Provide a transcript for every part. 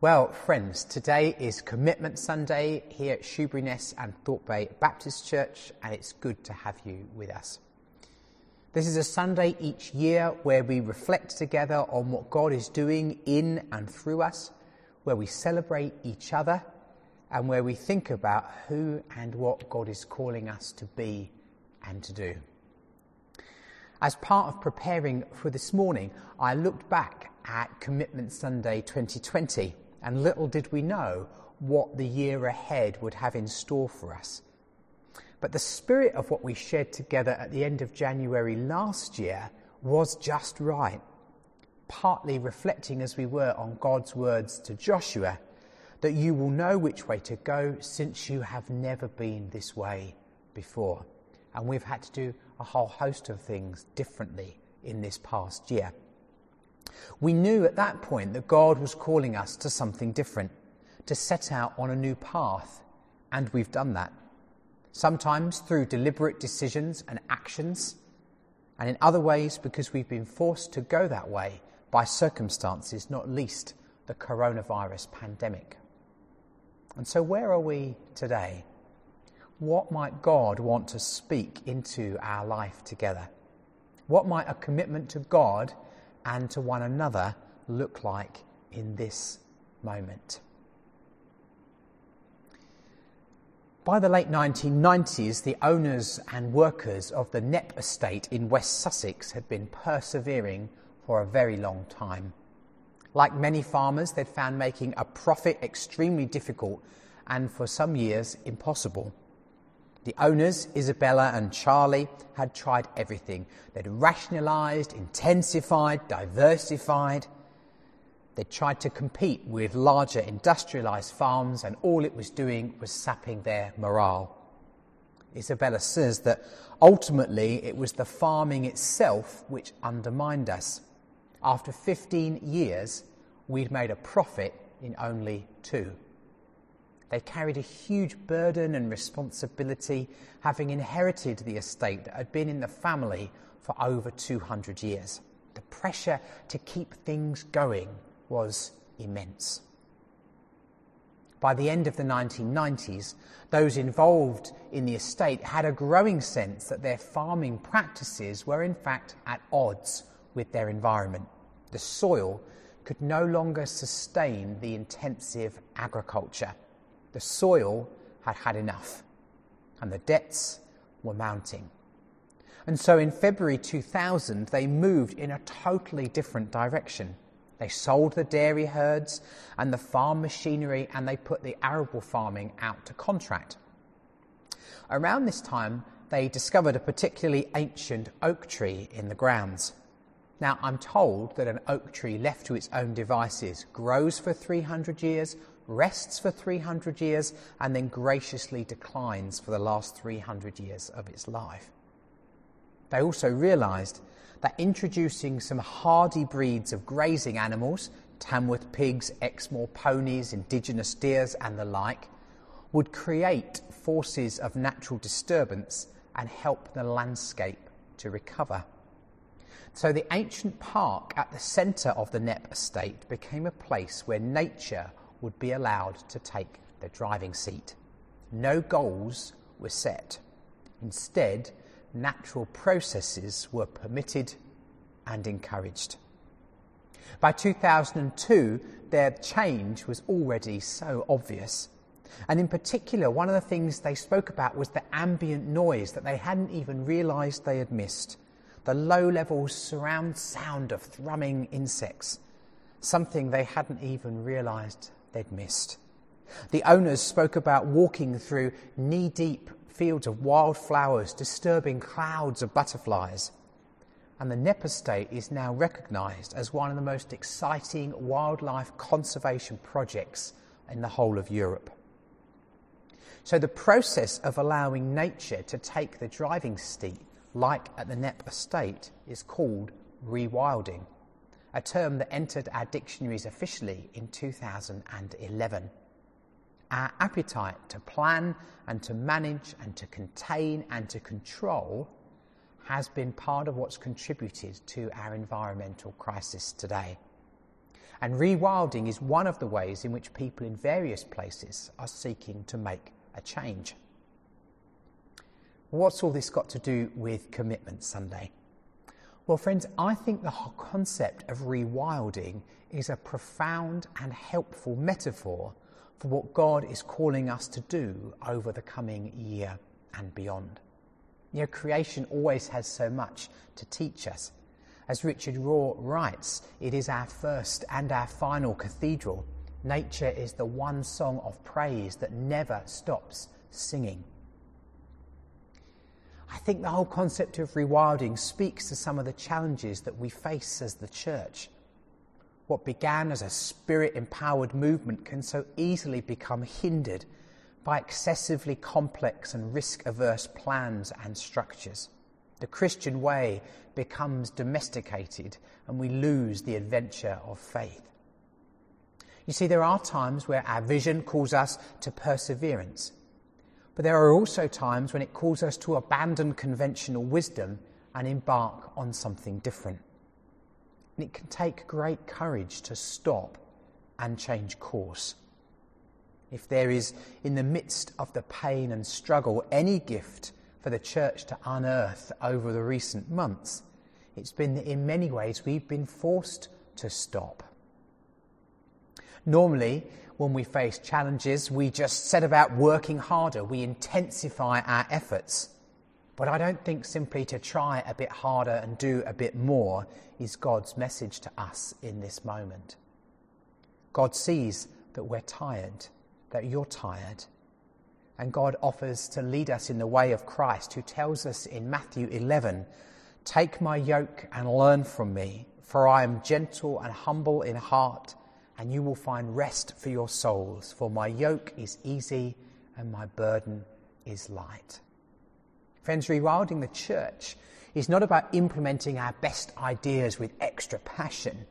Well, friends, today is Commitment Sunday here at Shoeburyness and Thorpe Bay Baptist Church, and it's good to have you with us. This is a Sunday each year where we reflect together on what God is doing in and through us, where we celebrate each other, and where we think about who and what God is calling us to be and to do. As part of preparing for this morning, I looked back at Commitment Sunday 2020 and little did we know what the year ahead would have in store for us. But the spirit of what we shared together at the end of January last year was just right, partly reflecting as we were on God's words to Joshua that you will know which way to go since you have never been this way before. And we've had to do a whole host of things differently in this past year. We knew at that point that God was calling us to something different, to set out on a new path, and we've done that. Sometimes through deliberate decisions and actions, and in other ways because we've been forced to go that way by circumstances, not least the coronavirus pandemic. And so, where are we today? What might God want to speak into our life together? What might a commitment to God and to one another look like in this moment. By the late 1990s, the owners and workers of the Knepp estate in West Sussex had been persevering for a very long time. Like many farmers, they'd found making a profit extremely difficult and for some years impossible. The owners, Isabella and Charlie, had tried everything. They'd rationalised, intensified, diversified. They'd tried to compete with larger industrialised farms, and all it was doing was sapping their morale. Isabella says that ultimately it was the farming itself which undermined us. After 15 years, we'd made a profit in only two. They carried a huge burden and responsibility, having inherited the estate that had been in the family for over 200 years. The pressure to keep things going was immense. By the end of the 1990s, those involved in the estate had a growing sense that their farming practices were in fact at odds with their environment. The soil could no longer sustain the intensive agriculture the soil had had enough and the debts were mounting. And so in February 2000, they moved in a totally different direction. They sold the dairy herds and the farm machinery and they put the arable farming out to contract. Around this time, they discovered a particularly ancient oak tree in the grounds. Now, I'm told that an oak tree left to its own devices grows for 300 years, rests for 300 years, and then graciously declines for the last 300 years of its life. They also realised that introducing some hardy breeds of grazing animals, Tamworth pigs, Exmoor ponies, indigenous deers, and the like, would create forces of natural disturbance and help the landscape to recover. So the ancient park at the centre of the Knepp estate became a place where nature would be allowed to take the driving seat. No goals were set. Instead, natural processes were permitted and encouraged. By 2002, their change was already so obvious. And in particular, one of the things they spoke about was the ambient noise that they hadn't even realised they had missed. The low level surround sound of thrumming insects, something they hadn't even realised they'd missed. The owners spoke about walking through knee deep fields of wildflowers, disturbing clouds of butterflies. And the Knepp Estate is now recognised as one of the most exciting wildlife conservation projects in the whole of Europe. So, the process of allowing nature to take the driving seat, like at the Knepp Estate, is called rewilding a term that entered our dictionaries officially in 2011. Our appetite to plan and to manage and to contain and to control has been part of what's contributed to our environmental crisis today. And rewilding is one of the ways in which people in various places are seeking to make a change. What's all this got to do with Commitment Sunday? Well, friends, I think the whole concept of rewilding is a profound and helpful metaphor for what God is calling us to do over the coming year and beyond. You know, creation always has so much to teach us. As Richard Rohr writes, it is our first and our final cathedral. Nature is the one song of praise that never stops singing. I think the whole concept of rewilding speaks to some of the challenges that we face as the church. What began as a spirit empowered movement can so easily become hindered by excessively complex and risk averse plans and structures. The Christian way becomes domesticated and we lose the adventure of faith. You see, there are times where our vision calls us to perseverance but there are also times when it calls us to abandon conventional wisdom and embark on something different. And it can take great courage to stop and change course. If there is, in the midst of the pain and struggle, any gift for the church to unearth over the recent months, it's been that in many ways we've been forced to stop. Normally, when we face challenges, we just set about working harder, we intensify our efforts. But I don't think simply to try a bit harder and do a bit more is God's message to us in this moment. God sees that we're tired, that you're tired. And God offers to lead us in the way of Christ, who tells us in Matthew 11 Take my yoke and learn from me, for I am gentle and humble in heart and you will find rest for your souls, for my yoke is easy and my burden is light. Friends, rewilding the church is not about implementing our best ideas with extra passion.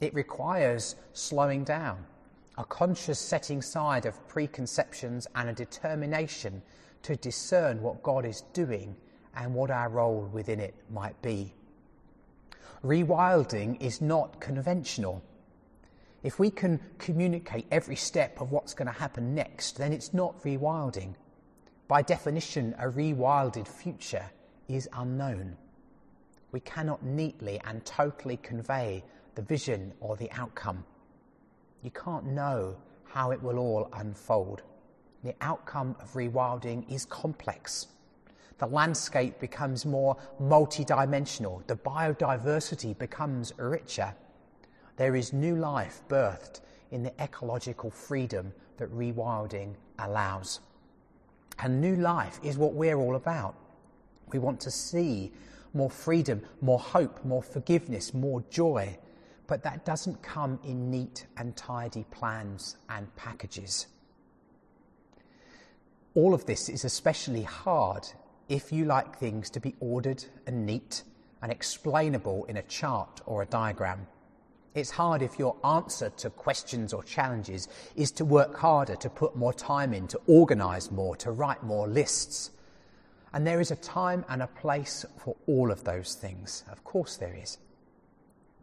It requires slowing down, a conscious setting aside of preconceptions and a determination to discern what God is doing and what our role within it might be. Rewilding is not conventional. If we can communicate every step of what's going to happen next, then it's not rewilding. By definition, a rewilded future is unknown. We cannot neatly and totally convey the vision or the outcome. You can't know how it will all unfold. The outcome of rewilding is complex. The landscape becomes more multidimensional. The biodiversity becomes richer there is new life birthed in the ecological freedom that rewilding allows. And new life is what we're all about. We want to see more freedom, more hope, more forgiveness, more joy. But that doesn't come in neat and tidy plans and packages. All of this is especially hard if you like things to be ordered and neat and explainable in a chart or a diagram. It's hard if your answer to questions or challenges is to work harder, to put more time in, to organise more, to write more lists. And there is a time and a place for all of those things. Of course, there is.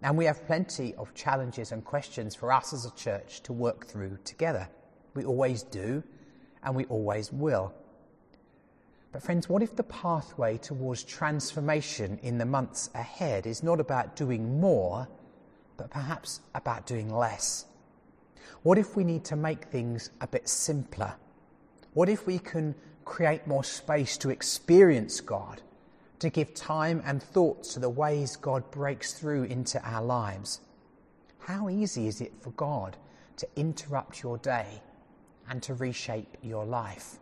And we have plenty of challenges and questions for us as a church to work through together. We always do, and we always will. But, friends, what if the pathway towards transformation in the months ahead is not about doing more? But perhaps about doing less? What if we need to make things a bit simpler? What if we can create more space to experience God, to give time and thoughts to the ways God breaks through into our lives? How easy is it for God to interrupt your day and to reshape your life?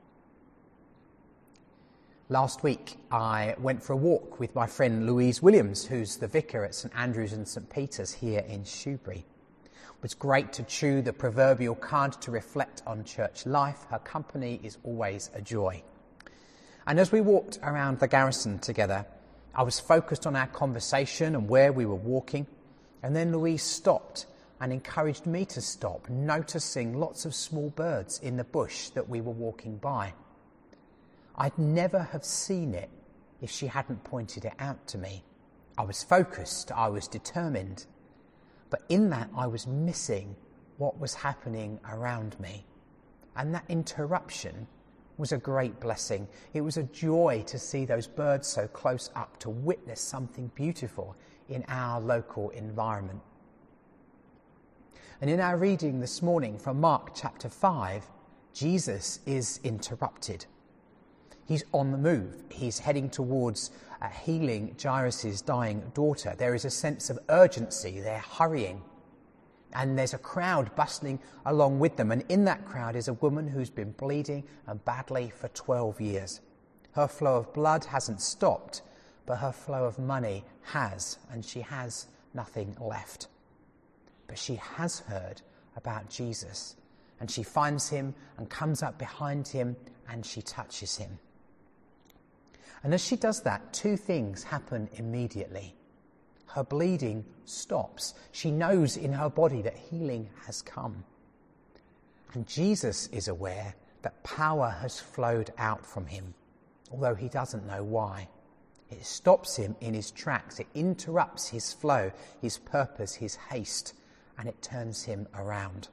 Last week, I went for a walk with my friend Louise Williams, who's the vicar at St Andrew's and St Peter's here in Shoebury. It was great to chew the proverbial cud to reflect on church life. Her company is always a joy. And as we walked around the garrison together, I was focused on our conversation and where we were walking. And then Louise stopped and encouraged me to stop, noticing lots of small birds in the bush that we were walking by. I'd never have seen it if she hadn't pointed it out to me. I was focused, I was determined. But in that, I was missing what was happening around me. And that interruption was a great blessing. It was a joy to see those birds so close up, to witness something beautiful in our local environment. And in our reading this morning from Mark chapter 5, Jesus is interrupted. He's on the move. He's heading towards uh, healing Jairus' dying daughter. There is a sense of urgency. They're hurrying and there's a crowd bustling along with them. And in that crowd is a woman who's been bleeding and badly for 12 years. Her flow of blood hasn't stopped, but her flow of money has, and she has nothing left. But she has heard about Jesus, and she finds him and comes up behind him and she touches him. And as she does that, two things happen immediately her bleeding stops. She knows in her body that healing has come. And Jesus is aware that power has flowed out from him, although he doesn't know why. It stops him in his tracks, it interrupts his flow, his purpose, his haste, and it turns him around.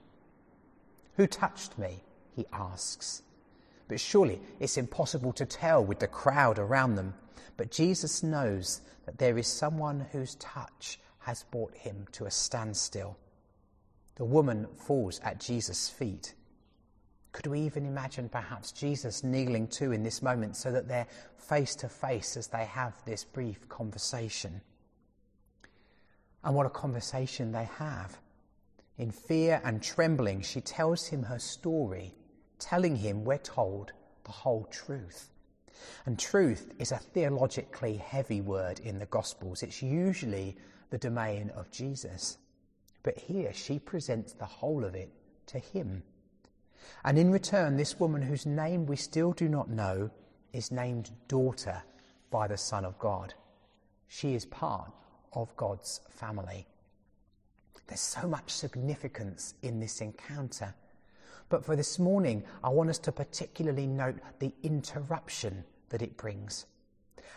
Who touched me? he asks. But surely it's impossible to tell with the crowd around them. But Jesus knows that there is someone whose touch has brought him to a standstill. The woman falls at Jesus' feet. Could we even imagine perhaps Jesus kneeling too in this moment so that they're face to face as they have this brief conversation? And what a conversation they have. In fear and trembling, she tells him her story, telling him we're told the whole truth. And truth is a theologically heavy word in the Gospels. It's usually the domain of Jesus. But here she presents the whole of it to him. And in return, this woman, whose name we still do not know, is named daughter by the Son of God. She is part of God's family. There's so much significance in this encounter. But for this morning, I want us to particularly note the interruption that it brings.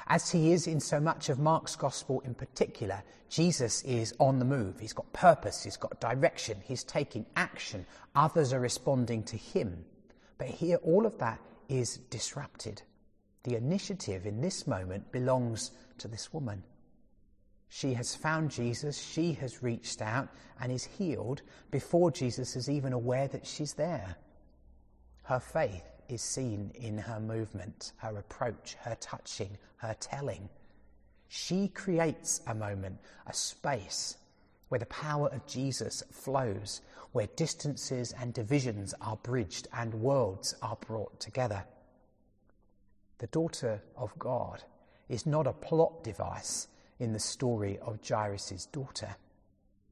As he is in so much of Mark's gospel in particular, Jesus is on the move. He's got purpose, he's got direction, he's taking action. Others are responding to him. But here, all of that is disrupted. The initiative in this moment belongs to this woman. She has found Jesus, she has reached out and is healed before Jesus is even aware that she's there. Her faith is seen in her movement, her approach, her touching, her telling. She creates a moment, a space where the power of Jesus flows, where distances and divisions are bridged and worlds are brought together. The daughter of God is not a plot device in the story of Jairus' daughter.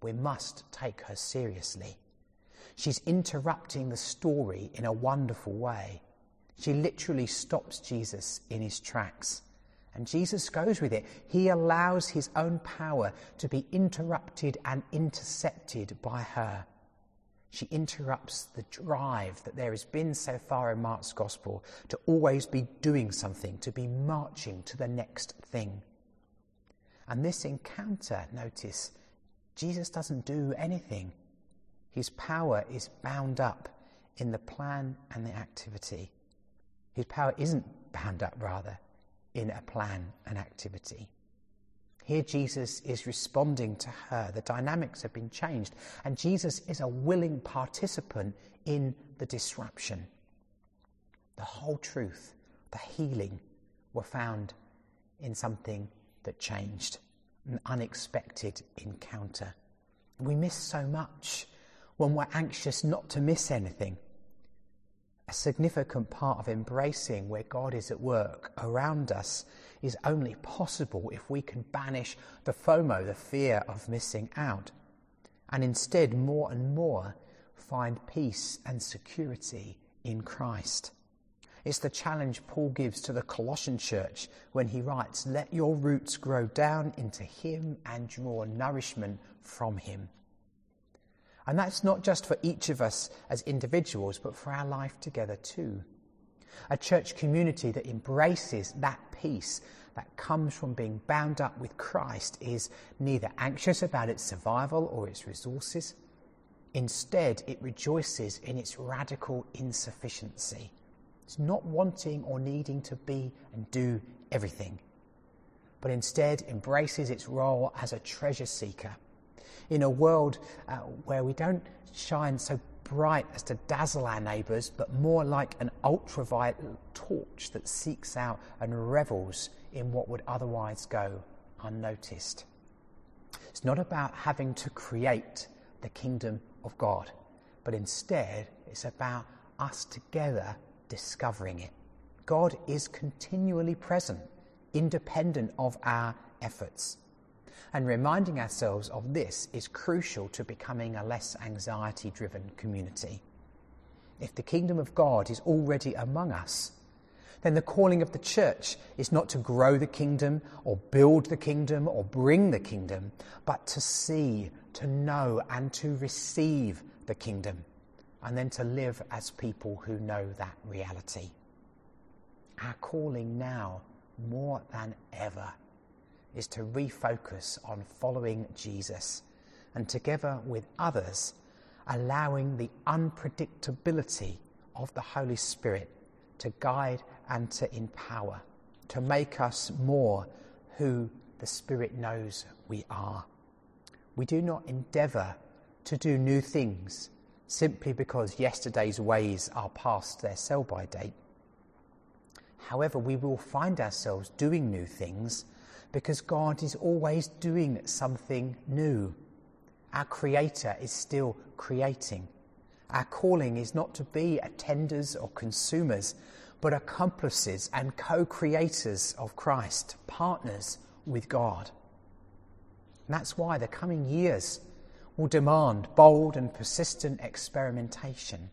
We must take her seriously. She's interrupting the story in a wonderful way. She literally stops Jesus in his tracks. And Jesus goes with it. He allows his own power to be interrupted and intercepted by her. She interrupts the drive that there has been so far in Mark's gospel to always be doing something, to be marching to the next thing. And this encounter, notice, Jesus doesn't do anything. His power is bound up in the plan and the activity. His power isn't bound up, rather, in a plan and activity. Here, Jesus is responding to her. The dynamics have been changed, and Jesus is a willing participant in the disruption. The whole truth, the healing, were found in something that changed, an unexpected encounter. We miss so much when we're anxious not to miss anything. A significant part of embracing where God is at work around us is only possible if we can banish the FOMO, the fear of missing out, and instead more and more find peace and security in Christ. It's the challenge Paul gives to the Colossian church when he writes, Let your roots grow down into him and draw nourishment from him. And that's not just for each of us as individuals, but for our life together too. A church community that embraces that peace, that comes from being bound up with Christ is neither anxious about its survival or its resources. Instead, it rejoices in its radical insufficiency. It's not wanting or needing to be and do everything, but instead embraces its role as a treasure seeker. In a world uh, where we don't shine so bright as to dazzle our neighbours, but more like an ultraviolet torch that seeks out and revels in what would otherwise go unnoticed. It's not about having to create the kingdom of God, but instead it's about us together discovering it. God is continually present, independent of our efforts. And reminding ourselves of this is crucial to becoming a less anxiety driven community. If the kingdom of God is already among us, then the calling of the church is not to grow the kingdom or build the kingdom or bring the kingdom, but to see, to know, and to receive the kingdom, and then to live as people who know that reality. Our calling now, more than ever, is to refocus on following Jesus and together with others, allowing the unpredictability of the Holy Spirit to guide and to empower, to make us more who the Spirit knows we are. We do not endeavour to do new things simply because yesterday's ways are past their sell by date. However, we will find ourselves doing new things because God is always doing something new. Our Creator is still creating. Our calling is not to be attenders or consumers, but accomplices and co creators of Christ, partners with God. And that's why the coming years will demand bold and persistent experimentation.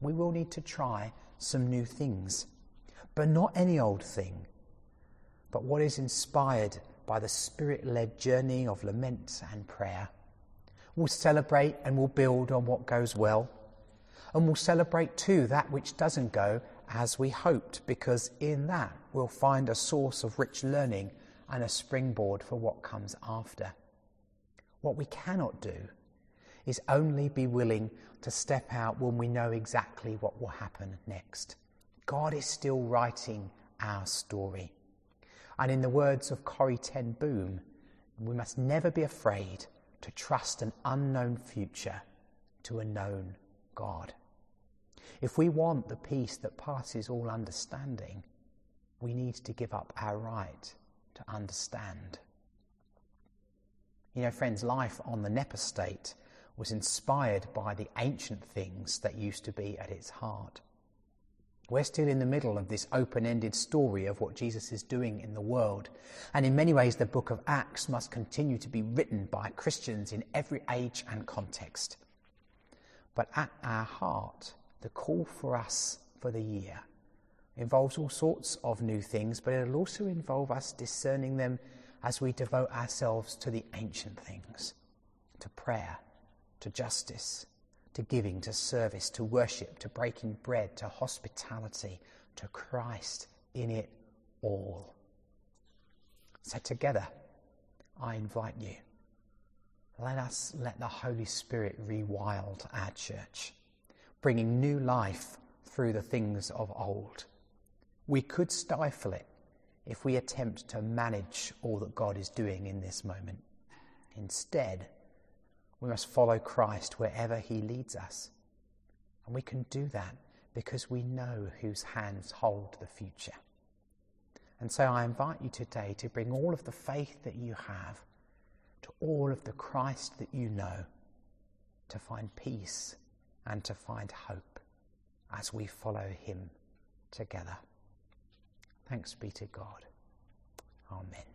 We will need to try some new things, but not any old thing but what is inspired by the spirit led journey of lament and prayer. We'll celebrate and we'll build on what goes well. And we'll celebrate too that which doesn't go as we hoped, because in that we'll find a source of rich learning and a springboard for what comes after. What we cannot do is only be willing to step out when we know exactly what will happen next. God is still writing our story. And in the words of Corrie Ten Boom, we must never be afraid to trust an unknown future to a known God. If we want the peace that passes all understanding, we need to give up our right to understand. You know, friends, life on the Knepp estate was inspired by the ancient things that used to be at its heart. We're still in the middle of this open ended story of what Jesus is doing in the world. And in many ways, the book of Acts must continue to be written by Christians in every age and context. But at our heart, the call for us for the year involves all sorts of new things, but it'll also involve us discerning them as we devote ourselves to the ancient things, to prayer, to justice, to giving, to service, to worship, to breaking bread, to hospitality, to Christ in it all. So, together, I invite you. Let us let the Holy Spirit rewild our church, bringing new life through the things of old. We could stifle it if we attempt to manage all that God is doing in this moment. Instead, we must follow Christ wherever he leads us. And we can do that because we know whose hands hold the future. And so I invite you today to bring all of the faith that you have to all of the Christ that you know, to find peace and to find hope as we follow him together. Thanks be to God. Amen.